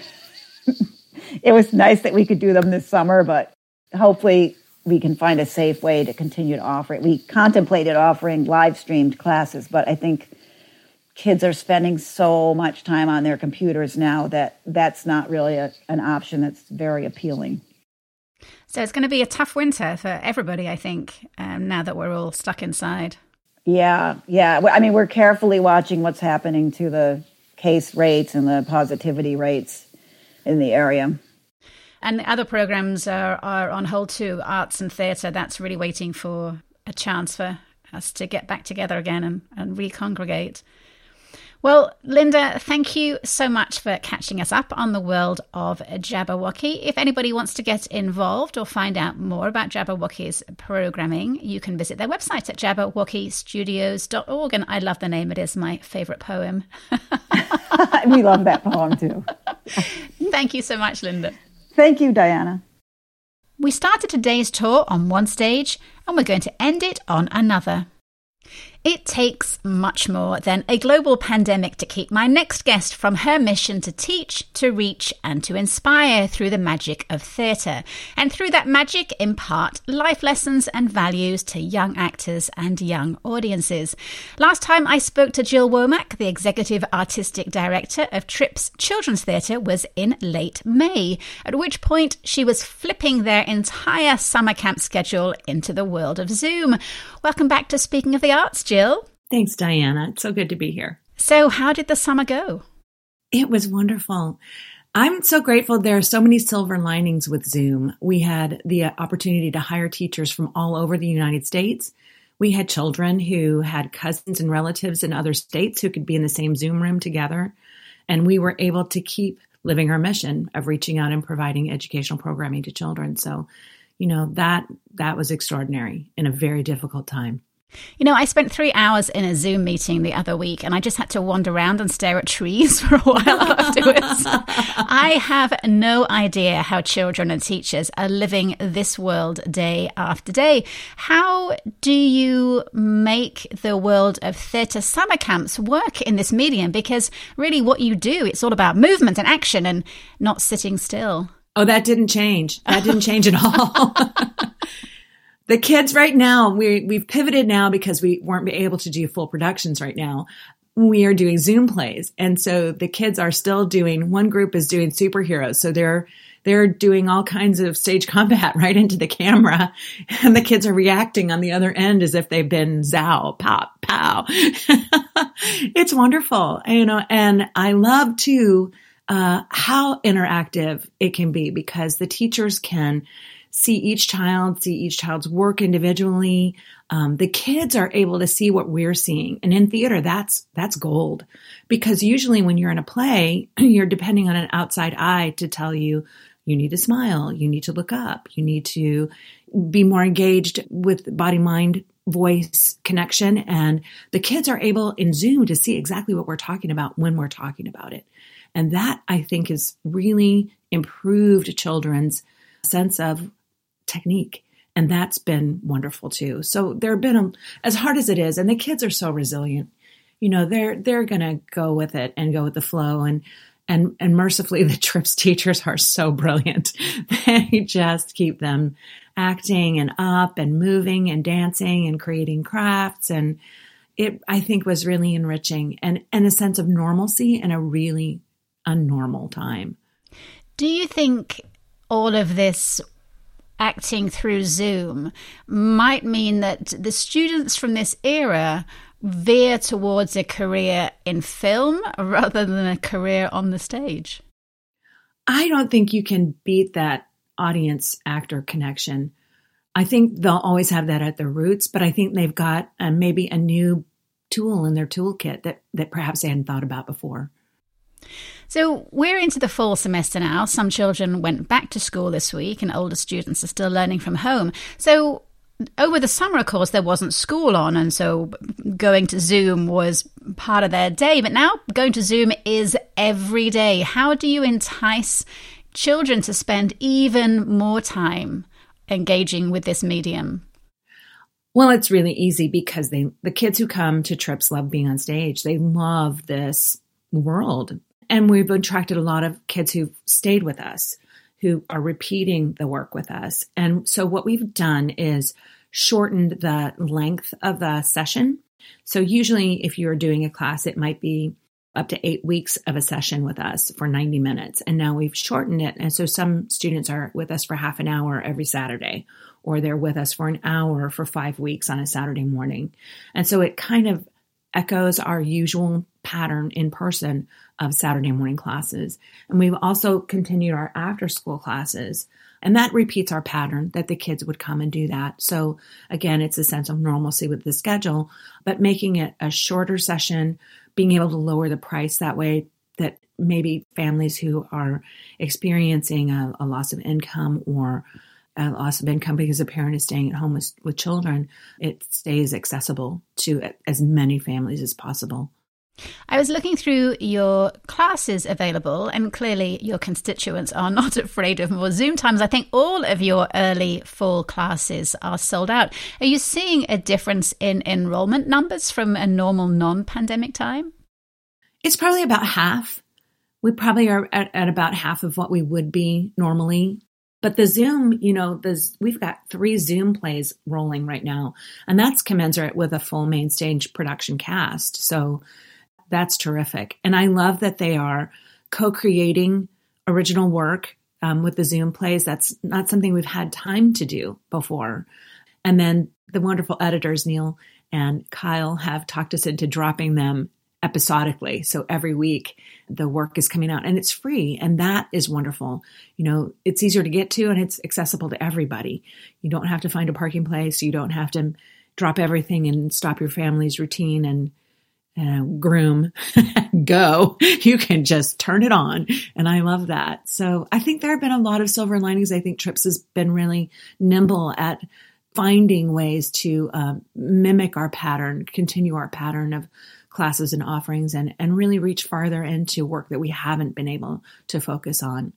it was nice that we could do them this summer, but hopefully we can find a safe way to continue to offer it. We contemplated offering live streamed classes, but I think kids are spending so much time on their computers now that that's not really a, an option that's very appealing. So it's going to be a tough winter for everybody, I think, um, now that we're all stuck inside. Yeah, yeah. I mean, we're carefully watching what's happening to the case rates and the positivity rates in the area. And the other programs are, are on hold too. Arts and theatre, that's really waiting for a chance for us to get back together again and, and recongregate. Well, Linda, thank you so much for catching us up on the world of Jabberwocky. If anybody wants to get involved or find out more about Jabberwocky's programming, you can visit their website at jabberwockystudios.org. And I love the name, it is my favorite poem. we love that poem too. Thank you so much, Linda. Thank you, Diana. We started today's tour on one stage and we're going to end it on another. It takes much more than a global pandemic to keep my next guest from her mission to teach, to reach, and to inspire through the magic of theatre. And through that magic, impart life lessons and values to young actors and young audiences. Last time I spoke to Jill Womack, the Executive Artistic Director of TRYPS Children's Theatre, was in late May, at which point she was flipping their entire summer camp schedule into the world of Zoom. Welcome back to Speaking of the Arts, Jill. Thanks, Diana. It's so good to be here. So, how did the summer go? It was wonderful. I'm so grateful there are so many silver linings with Zoom. We had the opportunity to hire teachers from all over the United States. We had children who had cousins and relatives in other states who could be in the same Zoom room together. And we were able to keep living our mission of reaching out and providing educational programming to children. So you know that that was extraordinary in a very difficult time you know, I spent three hours in a Zoom meeting the other week and I just had to wander around and stare at trees for a while afterwards. I have no idea how children and teachers are living this world day after day. How do you make the world of theatre summer camps work in this medium? Because really, what you do, it's all about movement and action and not sitting still. Oh, that didn't change. That didn't change at all. the kids right now, we we've pivoted now because we weren't able to do full productions right now. We are doing Zoom plays. And so the kids are still doing one group is doing superheroes. So they're they're doing all kinds of stage combat right into the camera and the kids are reacting on the other end as if they've been zow pop pow it's wonderful you know and i love to uh, how interactive it can be because the teachers can see each child, see each child's work individually. Um, the kids are able to see what we're seeing, and in theater, that's that's gold. Because usually when you're in a play, you're depending on an outside eye to tell you you need to smile, you need to look up, you need to be more engaged with body mind voice connection. And the kids are able in zoom to see exactly what we're talking about when we're talking about it. And that I think has really improved children's sense of technique. And that's been wonderful too. So there have been, as hard as it is, and the kids are so resilient, you know, they're, they're going to go with it and go with the flow. And, and, and mercifully, the TRYPS teachers are so brilliant. they just keep them acting and up and moving and dancing and creating crafts. And it, I think, was really enriching and, and a sense of normalcy in a really a normal time. Do you think all of this acting through Zoom might mean that the students from this era veer towards a career in film rather than a career on the stage? I don't think you can beat that audience actor connection. I think they'll always have that at their roots, but I think they've got uh, maybe a new tool in their toolkit that, that perhaps they hadn't thought about before. So we're into the fall semester now. Some children went back to school this week, and older students are still learning from home. So over the summer, of course, there wasn't school on, and so going to Zoom was part of their day. But now going to Zoom is every day. How do you entice children to spend even more time engaging with this medium? Well, it's really easy because they the kids who come to TRYPS love being on stage. They love this world. And we've attracted a lot of kids who've stayed with us, who are repeating the work with us. And so what we've done is shortened the length of the session. So usually if you're doing a class, it might be up to eight weeks of a session with us for 90 minutes. And now we've shortened it. And so some students are with us for half an hour every Saturday, or they're with us for an hour for five weeks on a Saturday morning. And so it kind of echoes our usual pattern in person of Saturday morning classes. And we've also continued our after school classes. And that repeats our pattern that the kids would come and do that. So again, it's a sense of normalcy with the schedule, but making it a shorter session, being able to lower the price that way that maybe families who are experiencing a, a loss of income or a loss of income because a parent is staying at home with, with children, it stays accessible to as many families as possible. I was looking through your classes available, and clearly your constituents are not afraid of more Zoom times. I think all of your early fall classes are sold out. Are you seeing a difference in enrollment numbers from a normal non pandemic time? It's probably about half. We probably are at, at, about half of what we would be normally. But the Zoom, you know, there's, we've got three Zoom plays rolling right now, and that's commensurate with a full main stage production cast. So that's terrific. And I love that they are co creating original work um, with the Zoom plays. That's not something we've had time to do before. And then the wonderful editors, Neil and Kyle, have talked us into dropping them episodically. So every week the work is coming out and it's free. And that is wonderful. You know, it's easier to get to and it's accessible to everybody. You don't have to find a parking place. You don't have to drop everything and stop your family's routine and groom go you can just turn it on and i love that so i think there have been a lot of silver linings i think TRYPS has been really nimble at finding ways to uh, mimic our pattern continue our pattern of classes and offerings and, and really reach farther into work that we haven't been able to focus on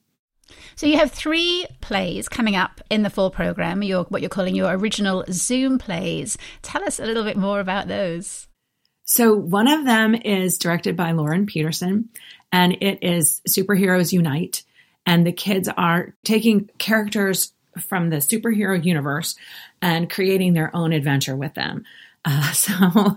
so you have three plays coming up in the fall program, your what you're calling your original Zoom plays. Tell us a little bit more about those. So one of them is directed by Lauren Peterson and it is Superheroes Unite. And the kids are taking characters from the superhero universe and creating their own adventure with them. Uh, so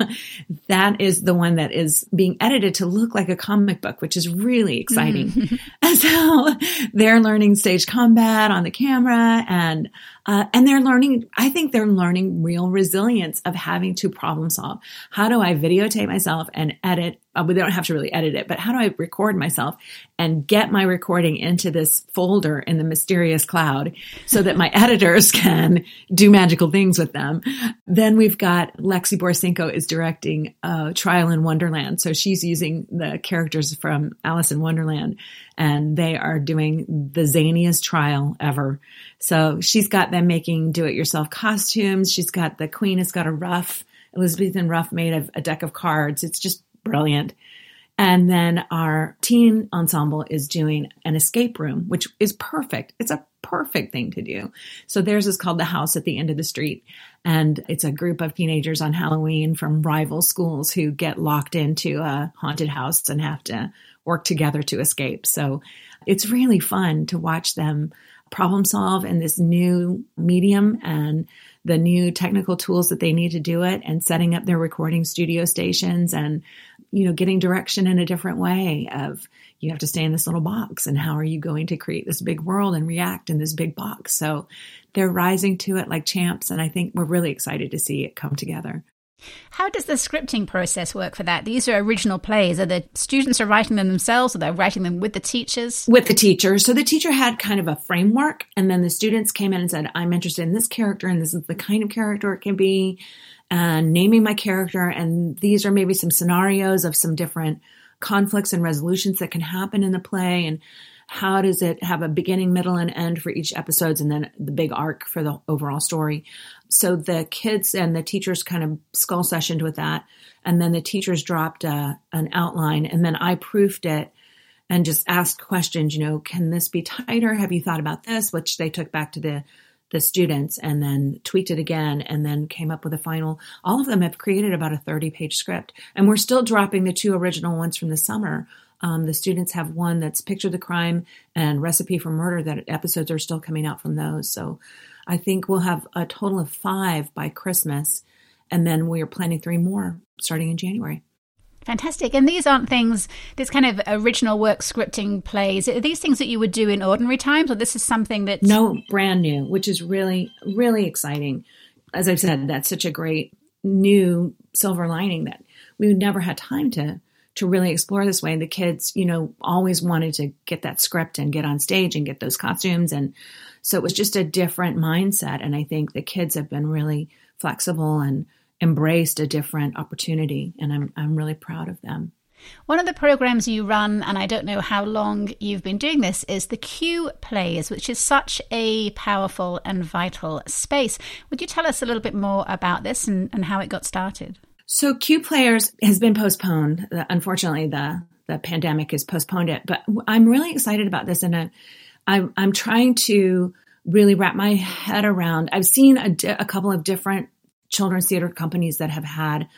that is the one that is being edited to look like a comic book, which is really exciting. Mm. so they're learning stage combat on the camera and uh, and they're learning, I think they're learning real resilience of having to problem solve. How do I videotape myself and edit? Uh, they don't have to really edit it, but how do I record myself and get my recording into this folder in the mysterious cloud so that my editors can do magical things with them? Then we've got Lexi Borsenko is directing uh, Trial in Wonderland. So she's using the characters from Alice in Wonderland and they are doing the zaniest trial ever. So she's got them making do it yourself costumes. She's got the queen has got a ruff, Elizabethan ruff made of a deck of cards. It's just brilliant. And then our teen ensemble is doing an escape room, which is perfect. It's a perfect thing to do. So theirs is called The House at the End of the Street. And it's a group of teenagers on Halloween from rival schools who get locked into a haunted house and have to work together to escape. So it's really fun to watch them problem solve in this new medium and the new technical tools that they need to do it and setting up their recording studio stations and you know getting direction in a different way of you have to stay in this little box and how are you going to create this big world and react in this big box so they're rising to it like champs and i think we're really excited to see it come together how does the scripting process work for that? These are original plays. Are the students are writing them themselves? or they're writing them with the teachers? With the teachers. So the teacher had kind of a framework, and then the students came in and said, "I'm interested in this character, and this is the kind of character it can be." And naming my character, and these are maybe some scenarios of some different conflicts and resolutions that can happen in the play, and how does it have a beginning, middle, and end for each episodes, and then the big arc for the overall story so the kids and the teachers kind of skull sessioned with that. And then the teachers dropped uh, an outline and then I proofed it and just asked questions, you know, can this be tighter? Have you thought about this? Which they took back to the, the students and then tweaked it again and then came up with a final. All of them have created about a 30 page script and we're still dropping the two original ones from the summer. Um, the students have one that's picture the crime and recipe for murder that episodes are still coming out from those. So I think we'll have a total of five by Christmas. And then we are planning three more starting in January. Fantastic. And these aren't things, this kind of original work scripting plays, are these things that you would do in ordinary times, or this is something that. No, brand new, which is really, really exciting. As I've said, that's such a great new silver lining that we never had time to to really explore this way. And the kids, you know, always wanted to get that script and get on stage and get those costumes. And so it was just a different mindset. And I think the kids have been really flexible and embraced a different opportunity. And I'm, I'm really proud of them. One of the programs you run, and I don't know how long you've been doing this, is the Q Plays, which is such a powerful and vital space. Would you tell us a little bit more about this and, and how it got started? So Q Players has been postponed. Unfortunately, the the pandemic has postponed it. But I'm really excited about this, and I'm I'm trying to really wrap my head around. I've seen a, a couple of different children's theater companies that have had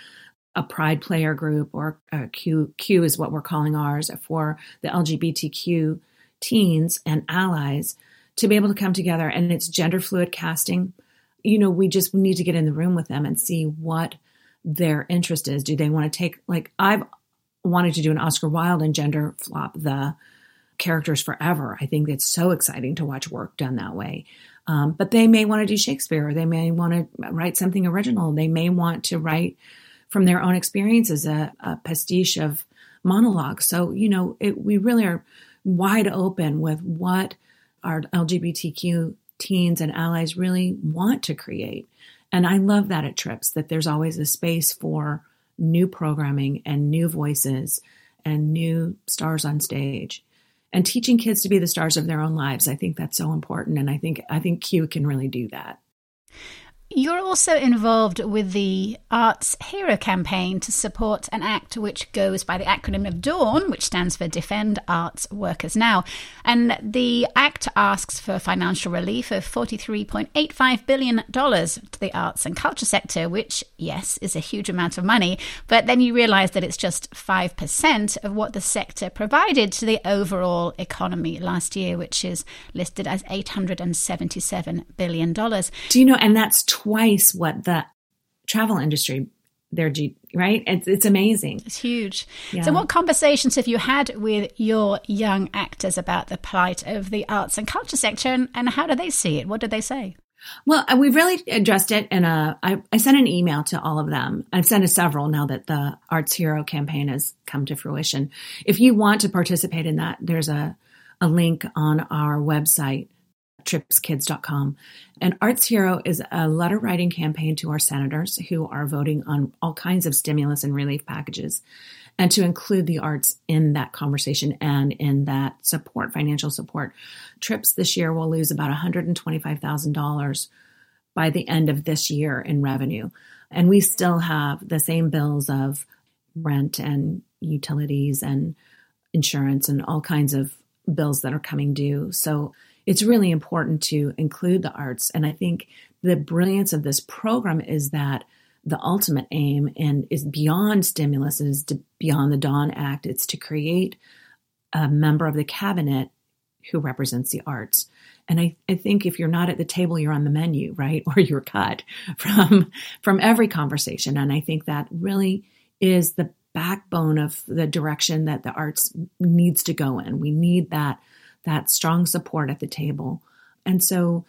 a pride player group or a Q Q is what we're calling ours for the LGBTQ teens and allies to be able to come together and it's gender fluid casting. You know, we just need to get in the room with them and see what their interest is. Do they want to take like I've wanted to do an Oscar Wilde and gender flop the characters forever. I think it's so exciting to watch work done that way. Um, but they may want to do Shakespeare, or they may want to write something original. They may want to write from their own experiences a, a pastiche of monologue. So you know, it, we really are wide open with what our LGBTQ teens and allies really want to create. And I love that at TRYPS that there's always a space for new programming and new voices and new stars on stage and teaching kids to be the stars of their own lives. I think that's so important and I think I think Q can really do that. You're also involved with the Arts Hero campaign to support an act which goes by the acronym of DAWN, which stands for Defend Arts Workers Now. And the act asks for financial relief of $43.85 billion to the arts and culture sector, which, yes, is a huge amount of money. But then you realize that it's just 5% of what the sector provided to the overall economy last year, which is listed as $877 billion. Do you know, and that's twice what the travel industry their G, right? It's, it's amazing. It's huge. Yeah. So, what conversations have you had with your young actors about the plight of the arts and culture sector, and, and how do they see it? What did they say? Well, uh, we've really addressed it, and I, I sent an email to all of them. I've sent a several now that the Arts Hero campaign has come to fruition. If you want to participate in that, there's a a link on our website tripskids.com. And Arts Hero is a letter writing campaign to our senators who are voting on all kinds of stimulus and relief packages and to include the arts in that conversation and in that support, financial support. TRYPS this year will lose about $125,000 by the end of this year in revenue. And we still have the same bills of rent and utilities and insurance and all kinds of bills that are coming due. So it's really important to include the arts. And I think the brilliance of this program is that the ultimate aim and is beyond stimulus is to, beyond the Dawn Act. It's to create a member of the cabinet who represents the arts. And I, I think if you're not at the table, you're on the menu, right? Or you're cut from from every conversation. And I think that really is the backbone of the direction that the arts needs to go in. We need that that strong support at the table. And so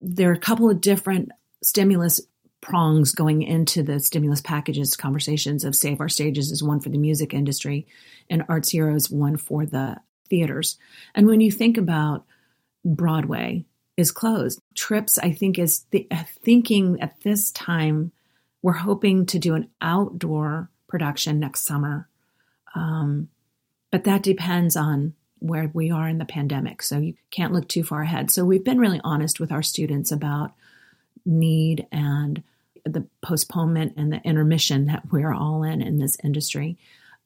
there are a couple of different stimulus prongs going into the stimulus packages conversations of Save Our Stages is one for the music industry and Arts Heroes one for the theaters. And when you think about Broadway is closed, TRYPS I think is the, thinking at this time we're hoping to do an outdoor production next summer. Um, but that depends on where we are in the pandemic. So you can't look too far ahead. So we've been really honest with our students about need and the postponement and the intermission that we're all in in this industry.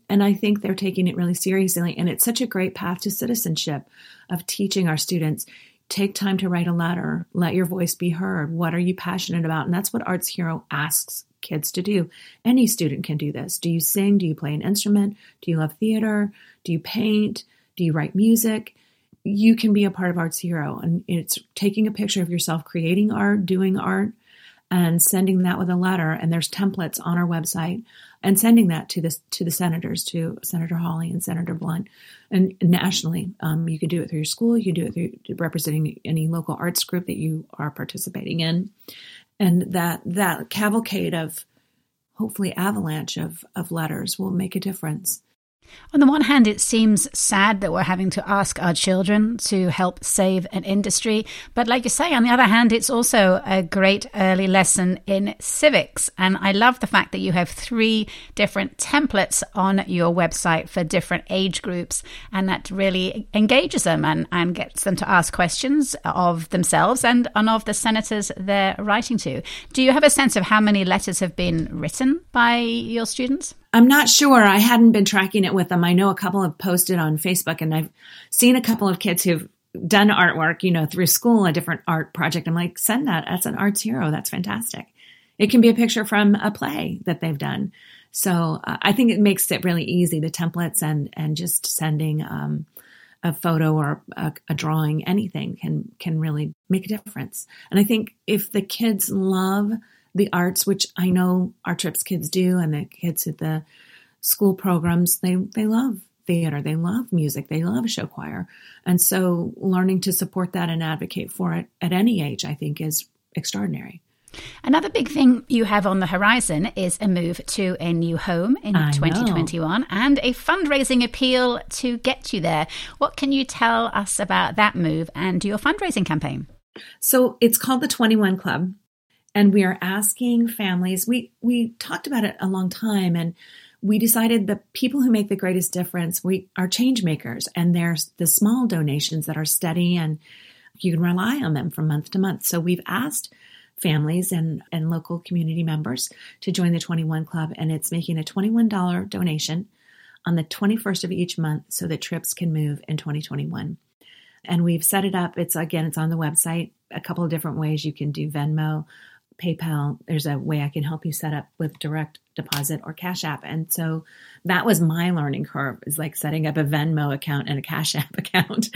And I think they're taking it really seriously. And it's such a great path to citizenship of teaching our students take time to write a letter, let your voice be heard. What are you passionate about? And that's what Arts Hero asks kids to do. Any student can do this. Do you sing? Do you play an instrument? Do you love theater? Do you paint? Do you write music? You can be a part of Arts Hero. And it's taking a picture of yourself creating art, doing art, and sending that with a letter. And there's templates on our website and sending that to the, to the senators, to Senator Hawley and Senator Blunt. And nationally, um, you could do it through your school, you do it through representing any local arts group that you are participating in. And that, that cavalcade of hopefully avalanche of, of letters will make a difference. On the one hand, it seems sad that we're having to ask our children to help save an industry. But like you say, on the other hand, it's also a great early lesson in civics. And I love the fact that you have three different templates on your website for different age groups. And that really engages them and, and gets them to ask questions of themselves and, and of the senators they're writing to. Do you have a sense of how many letters have been written by your students? I'm not sure. I hadn't been tracking it with them. I know a couple have posted on Facebook, and I've seen a couple of kids who've done artwork, you know, through school, a different art project. I'm like, send that. That's an arts hero. That's fantastic. It can be a picture from a play that they've done. So uh, I think it makes it really easy. The templates and and just sending um, a photo or a, a drawing, anything can can really make a difference. And I think if the kids love the arts, which I know our TRYPS kids do, and the kids at the school programs, they they love theater, they love music, they love show choir, and so learning to support that and advocate for it at any age, I think, is extraordinary. Another big thing you have on the horizon is a move to a new home in I 2021 know. and a fundraising appeal to get you there. What can you tell us about that move and your fundraising campaign? So it's called the 21 Club and we are asking families we we talked about it a long time and we decided the people who make the greatest difference we are change makers and there's the small donations that are steady and you can rely on them from month to month. So we've asked families and, and local community members to join the 21 club and it's making a $21 donation on the 21st of each month so that TRYPS can move in 2021 and we've set it up. It's again it's on the website. A couple of different ways you can do venmo PayPal, there's a way I can help you set up with direct deposit or Cash App. And so that was my learning curve is like setting up a Venmo account and a Cash App account.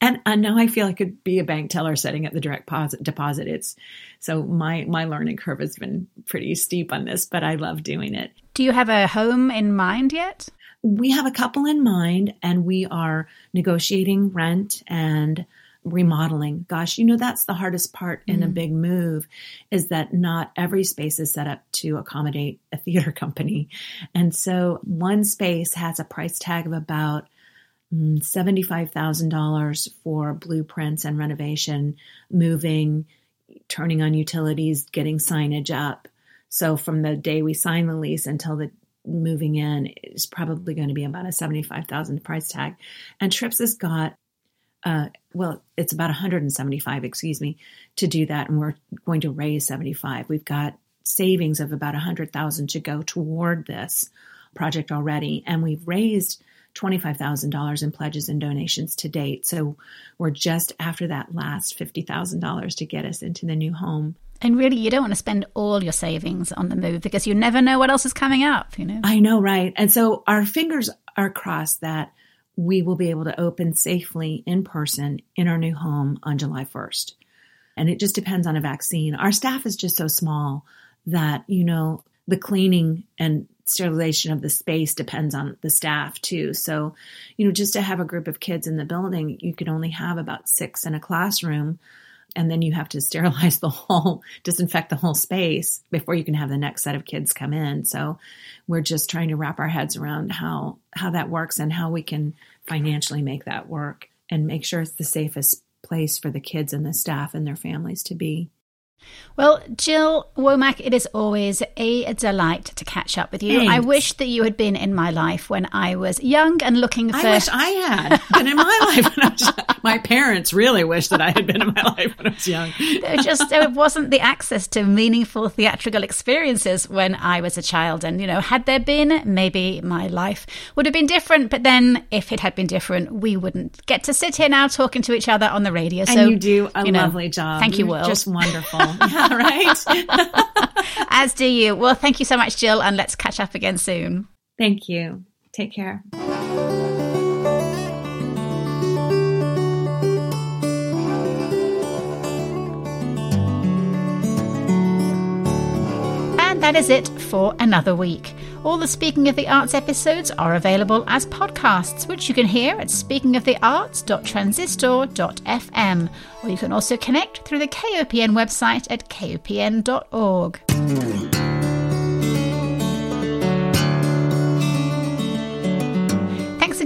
and, and now I feel I could be a bank teller setting up the direct deposit, deposit. It's so my, my learning curve has been pretty steep on this, but I love doing it. Do you have a home in mind yet? We have a couple in mind and we are negotiating rent and remodeling. Gosh, you know, that's the hardest part in a big move is that not every space is set up to accommodate a theater company. And so one space has a price tag of about mm, $75,000 for blueprints and renovation, moving, turning on utilities, getting signage up. So from the day we sign the lease until the moving in is probably going to be about a 75,000 price tag. And TRYPS has got uh, well, it's about 175, excuse me, to do that, and we're going to raise 75. We've got savings of about 100,000 to go toward this project already, and we've raised $25,000 in pledges and donations to date. So we're just after that last $50,000 to get us into the new home. And really, you don't want to spend all your savings on the move because you never know what else is coming up, you know? I know, right? And so our fingers are crossed that we will be able to open safely in person in our new home on July 1st. And it just depends on a vaccine. Our staff is just so small that, you know, the cleaning and sterilization of the space depends on the staff too. So, you know, just to have a group of kids in the building, you can only have about six in a classroom and then you have to sterilize the whole disinfect the whole space before you can have the next set of kids come in. So we're just trying to wrap our heads around how how that works and how we can financially make that work and make sure it's the safest place for the kids and the staff and their families to be well, Jill Womack, it is always a delight to catch up with you. Thanks. I wish that you had been in my life when I was young and looking for. I wish I had been in my life when I was young. My parents really wish that I had been in my life when I was young. there just there wasn't the access to meaningful theatrical experiences when I was a child. And, you know, had there been, maybe my life would have been different. But then if it had been different, we wouldn't get to sit here now talking to each other on the radio. And so you do a you know, lovely job. Thank you, You're Will. Just wonderful. yeah, right. As do you. Well, thank you so much, Jill, and let's catch up again soon. Thank you. Take care. And that is it for another week. All the Speaking of the Arts episodes are available as podcasts, which you can hear at speakingofthearts.transistor.fm, or you can also connect through the KOPN website at kopn.org.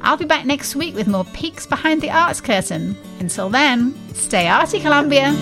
I'll be back next week with more peeks behind the arts curtain. Until then, stay arty, Columbia!